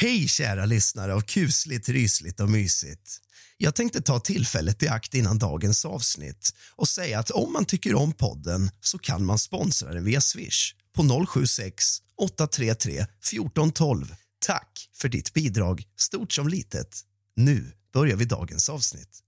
Hej kära lyssnare av kusligt, rysligt och mysigt. Jag tänkte ta tillfället i akt innan dagens avsnitt och säga att om man tycker om podden så kan man sponsra den via Swish på 076 833 1412. Tack för ditt bidrag, stort som litet. Nu börjar vi dagens avsnitt.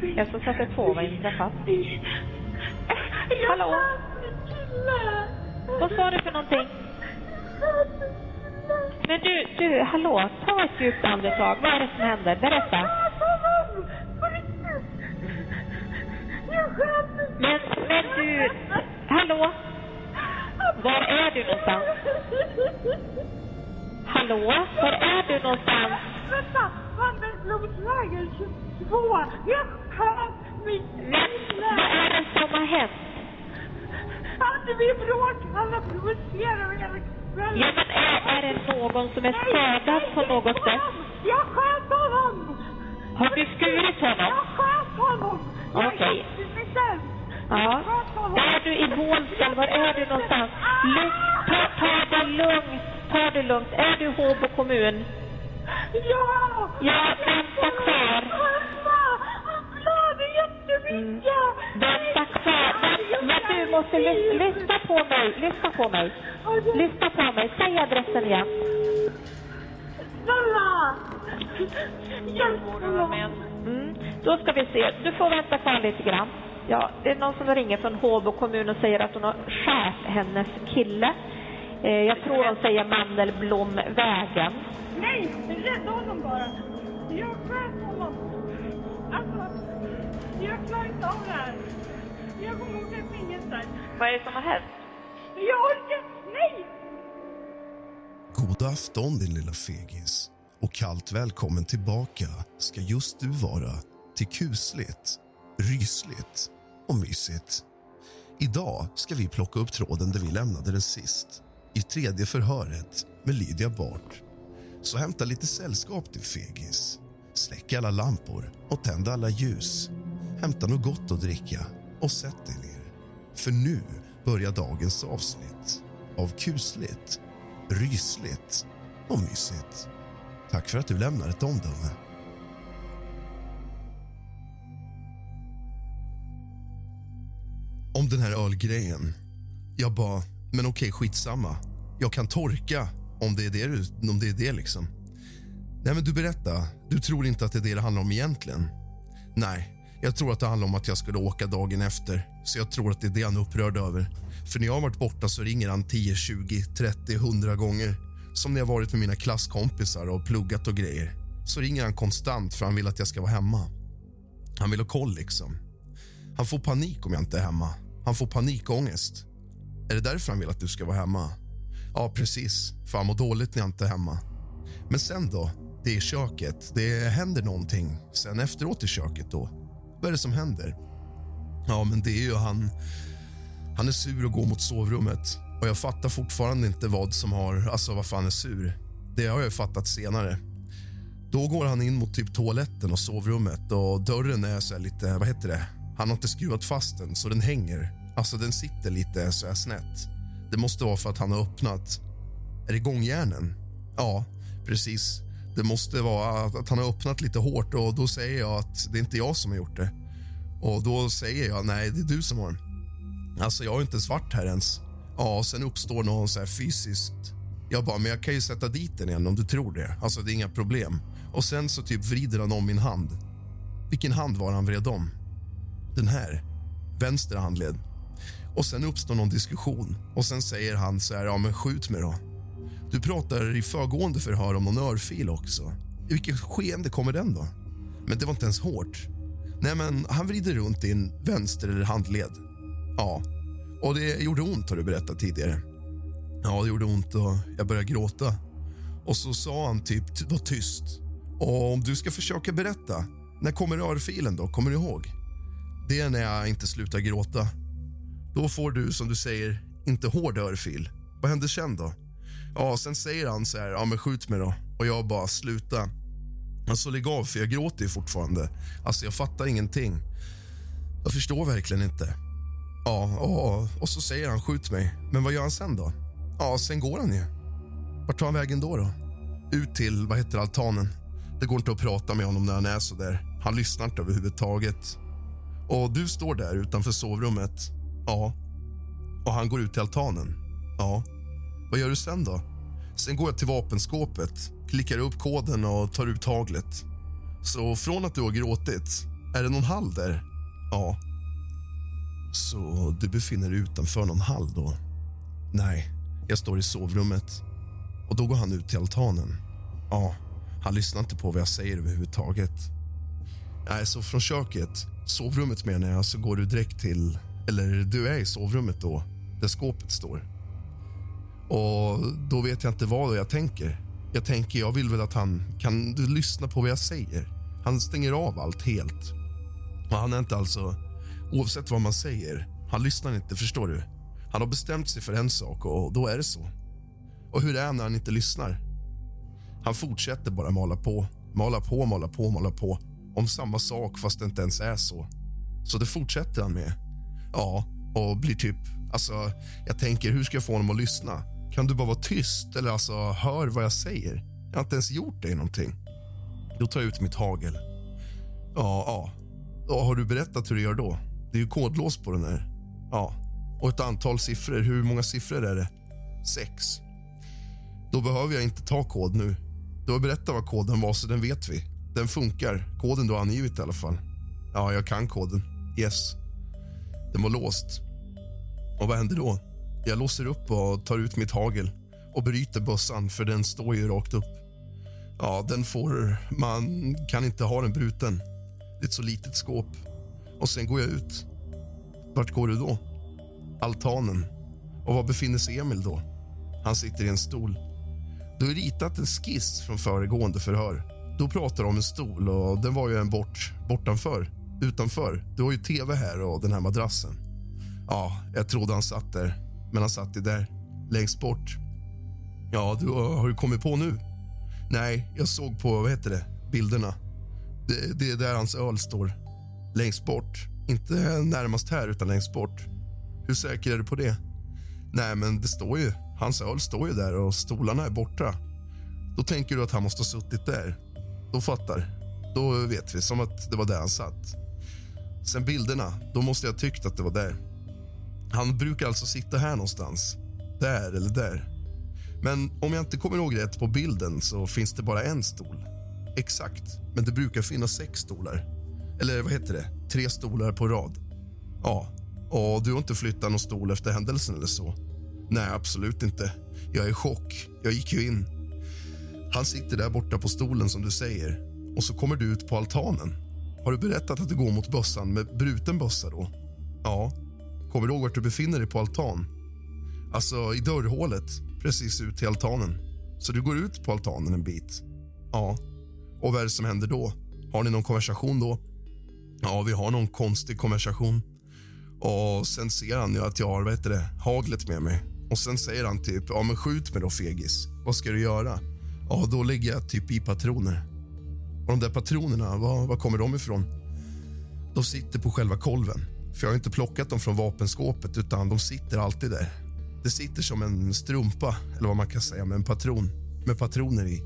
Jag ska sätta på vad inträffat. Hallå? Vad sa du för någonting? Men du, du, hallå, ta ett djupt andetag. Vad är det som händer? Berätta. Men, men du, hallå? Var är du någonstans? Hallå? Var är du någonstans? Vänta! Vandringsblodsvägen 22! Men, vad är det som har hänt? Hade vi bråk? Alla provocerar hela kvällen. Ja, men är, är det någon som är skadad på något sätt? Jag sköt honom! Har du skurit honom? Jag sköt honom! Okej. Jag Ja. Är du i Bålsta var är du någonstans? Lugn, ta, ta det lugnt. Ta det lugnt. Är du Håbo kommun? Ja! Ja, vänta kvar. Mamma! Han blöder kvar. Men du måste lys lyssna på mig. Lyssna på mig. Lyssna på mig. Säg adressen igen. Snälla! Hjälp! Mm. Då ska vi se. Du får vänta kvar lite grann. Ja, det är någon som ringer från Håbo kommun och säger att hon har skärt hennes kille. Eh, jag tror hon säger Mandelblomvägen. Nej! Rädda honom bara! Jag sköt honom! Jag klarar inte av det här. Jag kommer åka i fängelse. Vad är det som har hänt? Jag orkar... Nej! God afton, din lilla fegis. Och kallt välkommen tillbaka ska just du vara till kusligt, rysligt och mysigt. Idag ska vi plocka upp tråden där vi lämnade den sist i tredje förhöret med Lydia Bart. Så hämta lite sällskap till fegis. Släck alla lampor och tänd alla ljus. Hämta något gott att dricka och sätt dig ner. För nu börjar dagens avsnitt av kusligt, rysligt och mysigt. Tack för att du lämnar ett omdöme. Om den här ölgrejen. Jag bara, men okej, skitsamma. Jag kan torka om det är det, du- om det, är det liksom. Nej, men du berätta. Du tror inte att det är det det handlar om egentligen? Nej, jag tror att det handlar om att jag skulle åka dagen efter. Så jag tror att det är det han är upprörd över. För när jag har varit borta så ringer han 10, 20, 30, 100 gånger. Som när jag varit med mina klasskompisar och pluggat och grejer. Så ringer han konstant för han vill att jag ska vara hemma. Han vill ha koll liksom. Han får panik om jag inte är hemma. Han får panikångest. Är det därför han vill att du ska vara hemma? Ja, precis. För han mår dåligt när jag inte är hemma. Men sen då? Det är köket. Det händer någonting sen efteråt i köket. då. Vad är det som händer? Ja, men det är ju han... Han är sur och går mot sovrummet. Och Jag fattar fortfarande inte vad som har... Alltså, varför han är sur. Det har jag fattat senare. Då går han in mot typ toaletten och sovrummet och dörren är så lite... Vad heter det? Han har inte skruvat fast den, så den hänger. Alltså, den sitter lite så här snett. Det måste vara för att han har öppnat... Är det gångjärnen? Ja, precis. Det måste vara att han har öppnat lite hårt och då säger jag att det är inte jag som har gjort det. Och då säger jag nej, det är du som har Alltså, jag har inte svart här ens. Ja, sen uppstår någon så här fysiskt. Jag bara, men jag kan ju sätta dit den igen om du tror det. Alltså, det är inga problem. Och sen så typ vrider han om min hand. Vilken hand var han vred om? Den här. Vänster handled. Och sen uppstår någon diskussion och sen säger han så här, ja men skjut mig då. Du pratar i föregående förhör om någon örfil också. I vilket skeende kommer den då? Men det var inte ens hårt. Nej, men han vrider runt din vänster eller handled. Ja, och det gjorde ont har du berättat tidigare. Ja, det gjorde ont och jag började gråta. Och så sa han typ, var tyst. Och om du ska försöka berätta, när kommer örfilen då? Kommer du ihåg? Det är när jag inte slutar gråta. Då får du, som du säger, inte hård örfil. Vad händer sen då? Ja, sen säger han så här, ja men skjut mig då. Och jag bara, sluta. Alltså lägg av, för jag gråter fortfarande. Alltså jag fattar ingenting. Jag förstår verkligen inte. Ja, och, och så säger han skjut mig. Men vad gör han sen då? Ja, sen går han ju. Vart tar han vägen då? då? Ut till, vad heter altanen. Det går inte att prata med honom när han är så där. Han lyssnar inte överhuvudtaget. Och du står där utanför sovrummet. Ja. Och han går ut till altanen. Ja. Vad gör du sen då? Sen går jag till vapenskåpet, klickar upp koden och tar ut haglet. Så från att du har gråtit, är det någon hall där? Ja. Så du befinner dig utanför någon hall då? Nej, jag står i sovrummet. Och Då går han ut till altanen. Ja, han lyssnar inte på vad jag säger överhuvudtaget. Nej, så från köket, sovrummet menar jag, så går du direkt till... Eller du är i sovrummet då, där skåpet står. Och Då vet jag inte vad jag tänker. Jag tänker, jag vill väl att han... Kan du lyssna på vad jag säger? Han stänger av allt helt. Och han är inte alltså... Oavsett vad man säger, han lyssnar inte, förstår du? Han har bestämt sig för en sak och då är det så. Och hur är han när han inte lyssnar? Han fortsätter bara mala på, mala på, mala på, mala på om samma sak fast det inte ens är så. Så det fortsätter han med. Ja, och blir typ... Alltså, jag tänker, hur ska jag få honom att lyssna? Kan du bara vara tyst eller alltså hör vad jag säger? Jag har inte ens gjort dig någonting. Då tar jag ut mitt hagel. Ja, ja. ja. Har du berättat hur du gör då? Det är ju kodlås på den här. Ja. Och ett antal siffror. Hur många siffror är det? Sex. Då behöver jag inte ta kod nu. Du har berättat vad koden var, så den vet vi. Den funkar. Koden du har angivit i alla fall. Ja, jag kan koden. Yes. Den var låst. Och vad händer då? Jag låser upp och tar ut mitt hagel och bryter bössan, för den står ju rakt upp. Ja, den får... Man kan inte ha den bruten. Det är ett så litet skåp. Och sen går jag ut. Vart går du då? Altanen. Och var befinner sig Emil då? Han sitter i en stol. Du har ritat en skiss från föregående förhör. Då pratar du om en stol och den var ju en bort, bortanför, utanför. Du har ju tv här och den här madrassen. Ja, jag trodde han satt där, men han satt ju där, längst bort. Ja, du har du kommit på nu? Nej, jag såg på, vad heter det, bilderna. Det, det är där hans öl står. Längst bort. Inte närmast här, utan längst bort. Hur säker är du på det? Nej, men det står ju. Hans öl står ju där och stolarna är borta. Då tänker du att han måste ha suttit där. Då fattar. Då vet vi, som att det var där han satt. Sen bilderna, då måste jag ha tyckt att det var där. Han brukar alltså sitta här någonstans. Där eller där. Men om jag inte kommer ihåg rätt på bilden så finns det bara en stol. Exakt, men det brukar finnas sex stolar. Eller vad heter det? Tre stolar på rad. Ja, och du har inte flyttat någon stol efter händelsen eller så? Nej, absolut inte. Jag är i chock. Jag gick ju in. Han sitter där borta på stolen som du säger och så kommer du ut på altanen. Har du berättat att du går mot bössan med bruten bössa då? Ja. Kommer du ihåg vart du befinner dig på altan? Alltså i dörrhålet, precis ut till altanen. Så du går ut på altanen en bit? Ja. Och vad är det som händer då? Har ni någon konversation då? Ja, vi har någon konstig konversation. Och sen ser han ju att jag har vad heter det, haglet med mig. Och sen säger han typ, ja men skjut mig då fegis. Vad ska du göra? Ja, då lägger jag typ i patroner. Och de där patronerna, var, var kommer de ifrån? De sitter på själva kolven. För jag har inte plockat dem från vapenskåpet utan de sitter alltid där. Det sitter som en strumpa, eller vad man kan säga, med en patron med patroner i.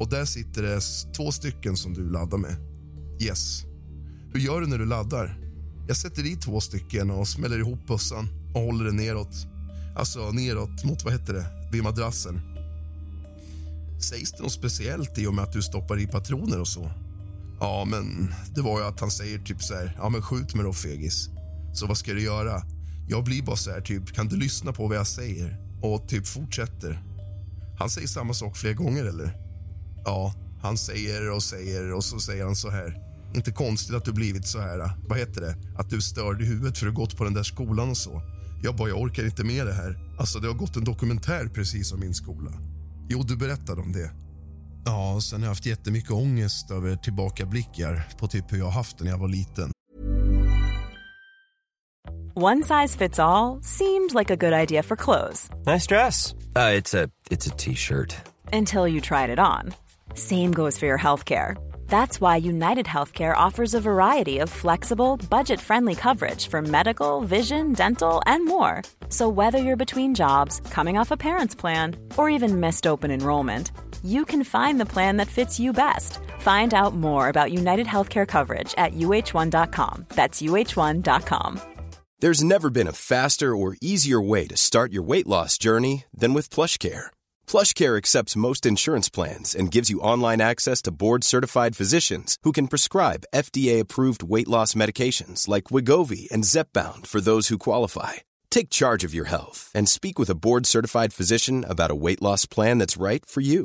Och där sitter det två stycken som du laddar med. Yes. Hur gör du när du laddar? Jag sätter i två stycken och smäller ihop bössan och håller den neråt. Alltså neråt mot, vad heter det, vid madrassen. Sägs det något speciellt i och med att du stoppar i patroner och så? Ja, men det var ju att han säger typ så här, ja men skjut mig då fegis. Så vad ska du göra? Jag blir bara så här typ, kan du lyssna på vad jag säger? Och typ fortsätter. Han säger samma sak flera gånger eller? Ja, han säger och säger och så säger han så här. Inte konstigt att du blivit så här, vad heter det, att du är störd i huvudet för att du gått på den där skolan och så. Jag bara, jag orkar inte med det här. Alltså det har gått en dokumentär precis om min skola. Jo, du berättade om det. Ja, sen har jag haft jättemycket ångest över tillbakablickar på typ hur jag haft det när jag var liten. One size fits all seemed like a good idea for clothes Nice dress. Uh, it's a it's a t-shirt. until you tried it on. Same goes for your healthcare. That's why United Healthcare offers a variety of flexible, budget friendly coverage for medical, vision, dental, and more. So, whether you're between jobs, coming off a parent's plan, or even missed open enrollment, you can find the plan that fits you best. Find out more about United Healthcare coverage at uh1.com. That's uh1.com. There's never been a faster or easier way to start your weight loss journey than with PlushCare. PlushCare accepts most insurance plans and gives you online access to board-certified physicians who can prescribe FDA-approved weight loss medications like Wigovi and Zepbound for those who qualify. Take charge of your health and speak with a board-certified physician about a weight loss plan that's right for you.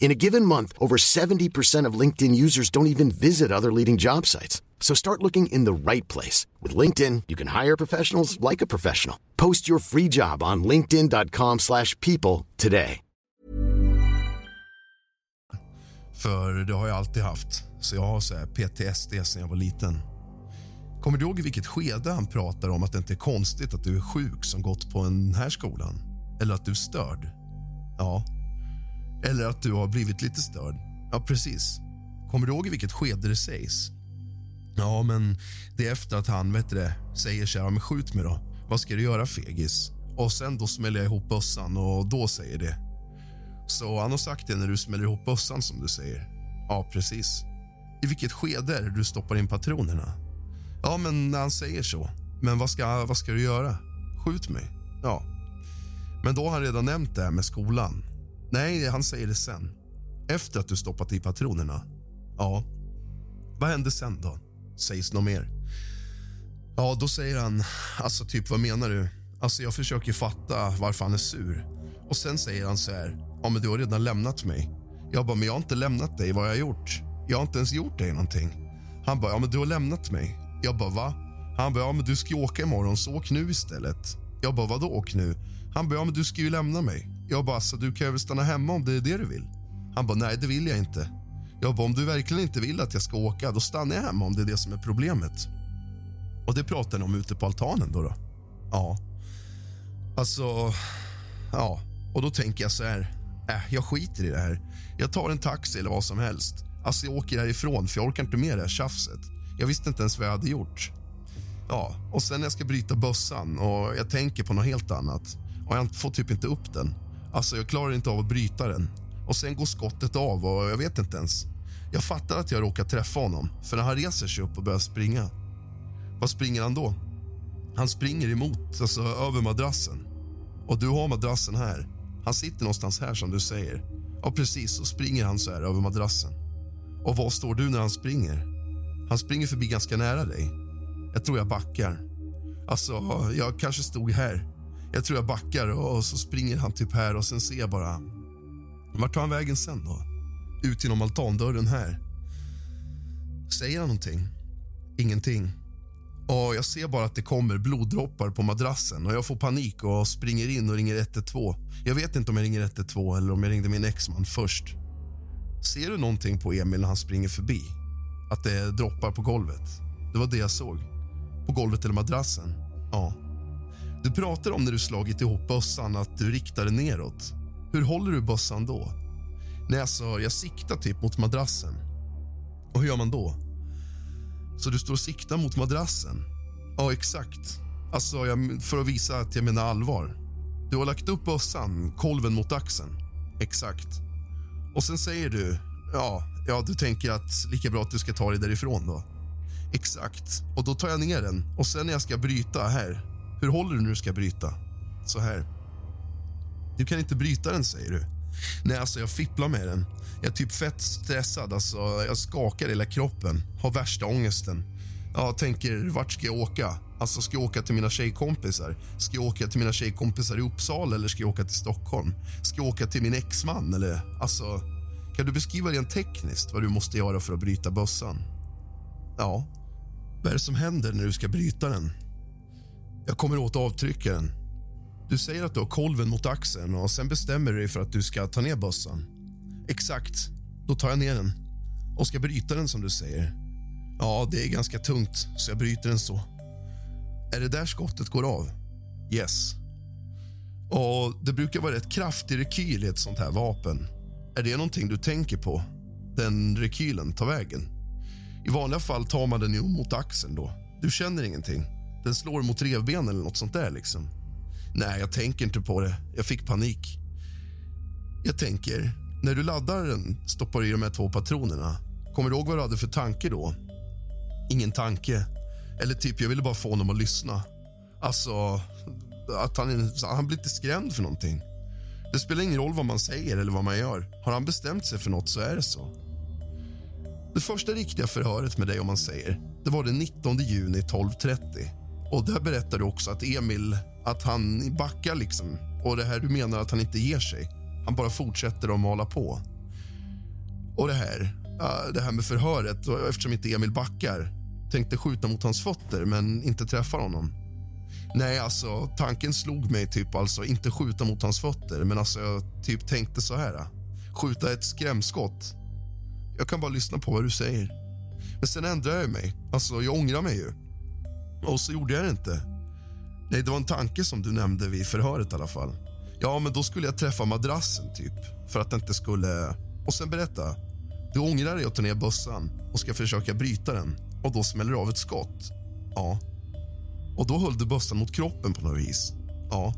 In a given month, over 70% of LinkedIn users don't even visit other leading job sites. So start looking in the right place. With LinkedIn, you can hire professionals like a professional. Post your free job on linkedin.com slash people today. För det har jag alltid haft. Så jag har så här PTSD sedan jag var liten. Kommer du ihåg i vilket skede han pratar om att det inte är konstigt att du är sjuk som gått på den här skolan? Eller att du är störd? Ja. Eller att du har blivit lite störd? Ja, precis. Kommer du ihåg i vilket skede det sägs? Ja, men det är efter att han vet du det, säger så här, ja, men skjut mig då. Vad ska du göra fegis? Och sen då smäller jag ihop bössan och då säger det. Så han har sagt det när du smäller ihop bössan som du säger. Ja, precis. I vilket skede är det du stoppar in patronerna? Ja, men när han säger så. Men vad ska, vad ska du göra? Skjut mig. Ja. Men då har han redan nämnt det här med skolan. Nej, han säger det sen. Efter att du stoppat i patronerna. Ja. Vad hände sen då? Sägs något mer? Ja, då säger han, alltså typ vad menar du? Alltså jag försöker fatta varför han är sur. Och sen säger han så här, ja men du har redan lämnat mig. Jag bara, men jag har inte lämnat dig, vad har jag gjort? Jag har inte ens gjort dig någonting. Han bara, ja men du har lämnat mig. Jag bara, va? Han bara, ja men du ska ju åka imorgon, så åk nu istället. Jag bara, vadå åk nu? Han bara, ja men du ska ju lämna mig. Jag bara, så du kan väl stanna hemma om det är det du vill? Han bara, nej det vill jag inte. Jag bara, om du verkligen inte vill att jag ska åka, då stannar jag hemma om det är det som är problemet. Och det pratar ni om ute på altanen då? då? Ja. Alltså, ja. Och då tänker jag så här, äh, jag skiter i det här. Jag tar en taxi eller vad som helst. Alltså jag åker härifrån för jag orkar inte med det här tjafset. Jag visste inte ens vad jag hade gjort. Ja, och sen när jag ska bryta bössan och jag tänker på något helt annat och jag får typ inte upp den. Alltså jag klarar inte av att bryta den. Och sen går skottet av och jag vet inte ens. Jag fattar att jag råkar träffa honom för när han reser sig upp och börjar springa. Vad springer han då? Han springer emot, alltså över madrassen. Och du har madrassen här. Han sitter någonstans här som du säger. Ja, precis. Så springer han så här över madrassen. Och var står du när han springer? Han springer förbi ganska nära dig. Jag tror jag backar. Alltså, jag kanske stod här. Jag tror jag backar och så springer han typ här och sen ser jag bara... Vart tar han vägen sen då? Ut genom altandörren här. Säger han någonting? Ingenting. Och jag ser bara att det kommer bloddroppar på madrassen och jag får panik och springer in och ringer 112. Jag vet inte om jag ringer 112 eller om jag ringde min exman först. Ser du någonting på Emil när han springer förbi? Att det droppar på golvet? Det var det jag såg. På golvet eller madrassen? Ja. Du pratar om när du slagit ihop bössan att du riktar den neråt. Hur håller du bössan då? Nej, alltså, jag siktar typ mot madrassen. Och hur gör man då? Så du står och siktar mot madrassen? Ja, exakt. Alltså, jag, för att visa att jag menar allvar. Du har lagt upp bössan, kolven mot axeln. Exakt. Och sen säger du... Ja, ja, du tänker att lika bra att du ska ta dig därifrån då. Exakt. Och då tar jag ner den. Och sen när jag ska bryta här. Hur håller du när du ska bryta? Så här. Du kan inte bryta den, säger du. Nej, alltså jag fipplar med den. Jag är typ fett stressad. Alltså, jag skakar hela kroppen. Har värsta ångesten. Jag tänker, vart ska jag åka? Alltså, ska jag åka till mina tjejkompisar? Ska jag åka till mina tjejkompisar i Uppsala eller ska jag åka till Stockholm? Ska jag åka till min exman? Eller, alltså, kan du beskriva rent tekniskt vad du måste göra för att bryta bössan? Ja. Vad är det som händer när du ska bryta den? Jag kommer åt avtryckaren. Du säger att du har kolven mot axeln och sen bestämmer du dig för att du ska ta ner bössan. Exakt. Då tar jag ner den och ska bryta den som du säger. Ja, det är ganska tungt, så jag bryter den så. Är det där skottet går av? Yes. Och Det brukar vara rätt kraftig rekyl i ett sånt här vapen. Är det någonting du tänker på? Den rekylen tar vägen? I vanliga fall tar man den ju mot axeln då. Du känner ingenting. Den slår mot revbenen eller något sånt där liksom. Nej, jag tänker inte på det. Jag fick panik. Jag tänker, när du laddar den stoppar i de här två patronerna. Kommer du ihåg vad du hade för tanke då? Ingen tanke. Eller typ, jag ville bara få honom att lyssna. Alltså, att han, han blir lite skrämd för någonting. Det spelar ingen roll vad man säger eller vad man gör. Har han bestämt sig för något så är det så. Det första riktiga förhöret med dig om man säger, det var den 19 juni 12.30. Och där berättar du också att Emil, att han backar liksom. Och det här du menar att han inte ger sig. Han bara fortsätter att mala på. Och det här, det här med förhöret, eftersom inte Emil backar. Tänkte skjuta mot hans fötter, men inte träffa honom. Nej, alltså tanken slog mig typ alltså inte skjuta mot hans fötter, men alltså jag typ tänkte så här. Skjuta ett skrämskott. Jag kan bara lyssna på vad du säger. Men sen ändrade jag mig. Alltså, jag ångrar mig ju. Och så gjorde jag det inte. Nej, det var en tanke som du nämnde vid förhöret i alla fall. Ja, men då skulle jag träffa madrassen typ. För att det inte skulle... Och sen berätta. Du ångrar dig att ta ner bössan och ska försöka bryta den och då smäller du av ett skott. Ja. Och då höll du bössan mot kroppen på något vis. Ja.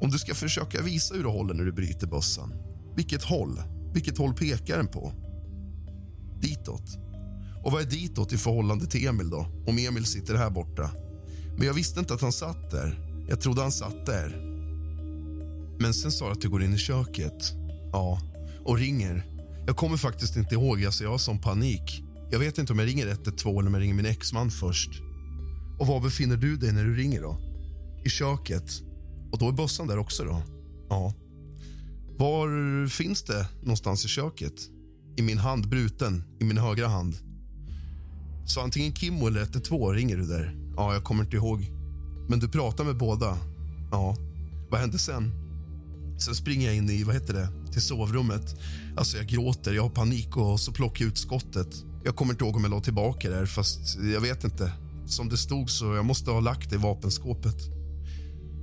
Om du ska försöka visa hur du håller när du bryter bössan. Vilket håll? Vilket håll pekar den på? Ditåt. Och vad är ditåt i förhållande till Emil då? Om Emil sitter här borta. Men jag visste inte att han satt där. Jag trodde han satt där. Men sen sa du att du går in i köket. Ja, och ringer. Jag kommer faktiskt inte ihåg, alltså jag har sån panik. Jag vet inte om jag ringer 112 eller om jag ringer min exman först. Och var befinner du dig när du ringer då? I köket. Och då är bössan där också då? Ja. Var finns det någonstans i köket? I min hand bruten, i min högra hand. Så antingen Kimmo eller 112 ringer du där? Ja, jag kommer inte ihåg. Men du pratar med båda? Ja. Vad hände sen? Sen springer jag in i, vad heter det, till sovrummet. Alltså jag gråter, jag har panik och så plockar jag ut skottet. Jag kommer inte ihåg om jag la tillbaka där, fast jag vet inte. Som det stod så jag måste ha lagt det i vapenskåpet.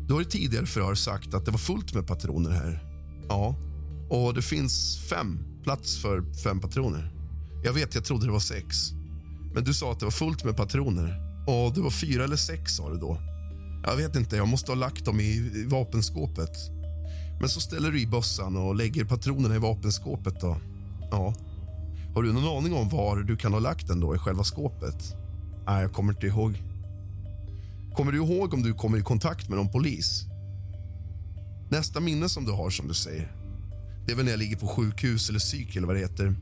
Du har i tidigare förhör sagt att det var fullt med patroner här. Ja, och det finns fem, plats för fem patroner. Jag vet, jag trodde det var sex. Men du sa att det var fullt med patroner. Och det var fyra eller sex sa du då. Jag vet inte, jag måste ha lagt dem i vapenskåpet. Men så ställer du i bössan och lägger patronerna i vapenskåpet då. Ja. Har du någon aning om var du kan ha lagt den då i själva skåpet? Nej, jag kommer inte ihåg. Kommer du ihåg om du kommer i kontakt med någon polis? Nästa minne som du har, som du säger, det är väl när jag ligger på sjukhus eller psyk eller vad det heter.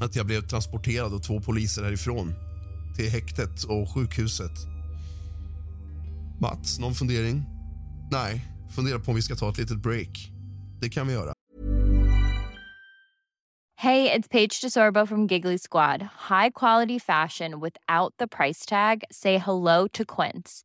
Att jag blev transporterad av två poliser härifrån till häktet och sjukhuset. Mats, någon fundering? Nej, fundera på om vi ska ta ett litet break. Det kan vi göra. Hey, it's Paige DeSorbo from Giggly Squad. High quality fashion without the price tag. Say hello to Quince.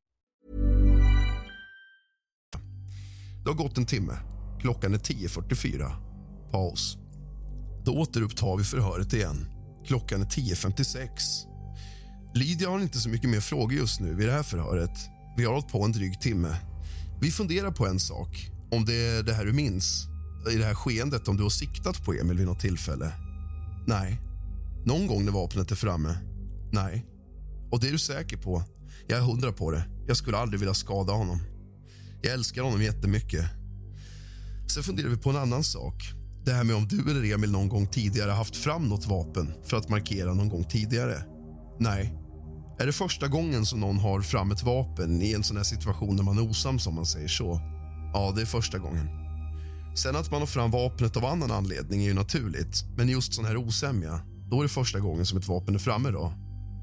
Det har gått en timme. Klockan är 10.44. Paus. Då återupptar vi förhöret igen. Klockan är 10.56. Lydia har inte så mycket mer frågor just nu vid det här förhöret. Vi har hållit på en dryg timme. Vi funderar på en sak. Om det är det här du minns, i det här skeendet, om du har siktat på Emil vid något tillfälle. Nej. Någon gång när vapnet är framme? Nej. Och det är du säker på? Jag är hundra på det. Jag skulle aldrig vilja skada honom. Jag älskar honom jättemycket. Sen funderar vi på en annan sak. Det här med om du eller Emil någon gång tidigare haft fram något vapen för att markera någon gång tidigare. Nej. Är det första gången som någon har fram ett vapen i en sån här situation när man är osams om man säger så? Ja, det är första gången. Sen att man har fram vapnet av annan anledning är ju naturligt, men just sån här osämja, då är det första gången som ett vapen är framme då?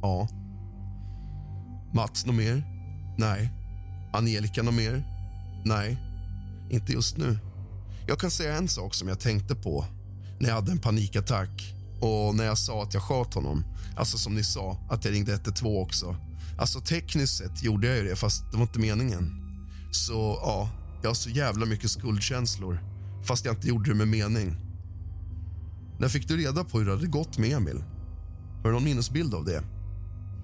Ja. Mats, något mer? Nej. Angelica, något mer? Nej, inte just nu. Jag kan säga en sak som jag tänkte på när jag hade en panikattack och när jag sa att jag sköt honom. Alltså som ni sa, att jag ringde 112 också. Alltså tekniskt sett gjorde jag ju det, fast det var inte meningen. Så ja, jag har så jävla mycket skuldkänslor, fast jag inte gjorde det med mening. När fick du reda på hur det hade gått med Emil? Har du någon minnesbild av det?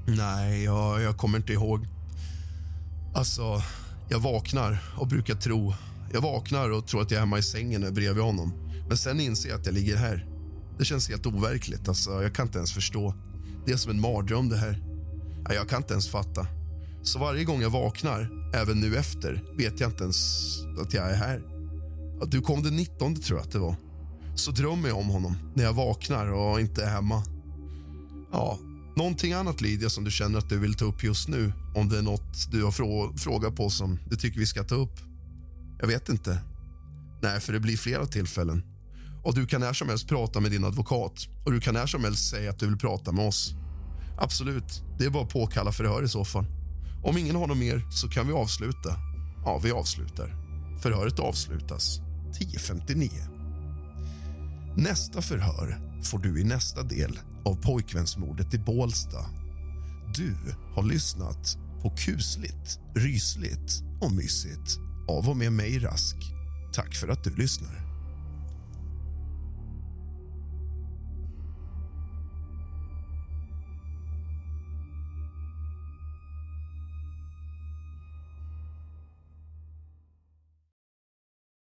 Nej, jag, jag kommer inte ihåg. Alltså, jag vaknar och brukar tro... Jag vaknar och tror att jag är hemma i sängen bredvid honom. Men sen inser jag att jag ligger här. Det känns helt overkligt. Alltså, jag kan inte ens förstå. Det är som en mardröm det här. Jag kan inte ens fatta. Så varje gång jag vaknar, även nu efter, vet jag inte ens att jag är här. Du kom den 19 tror jag att det var. Så drömmer jag om honom när jag vaknar och inte är hemma. Ja, Någonting annat Lydia som du känner att du vill ta upp just nu? Om det är något du har frå frågat på som du tycker vi ska ta upp? Jag vet inte. Nej, för det blir flera tillfällen. Och Du kan när som helst prata med din advokat och du kan när som helst säga att du vill prata med oss. Absolut, det är bara att påkalla förhör i så fall. Om ingen har något mer så kan vi avsluta. Ja, vi avslutar. Förhöret avslutas 10.59. Nästa förhör får du i nästa del av pojkvänsmordet i Bålsta. Du har lyssnat på kusligt, rysligt och mysigt av och med mig Rask. Tack för att du lyssnar.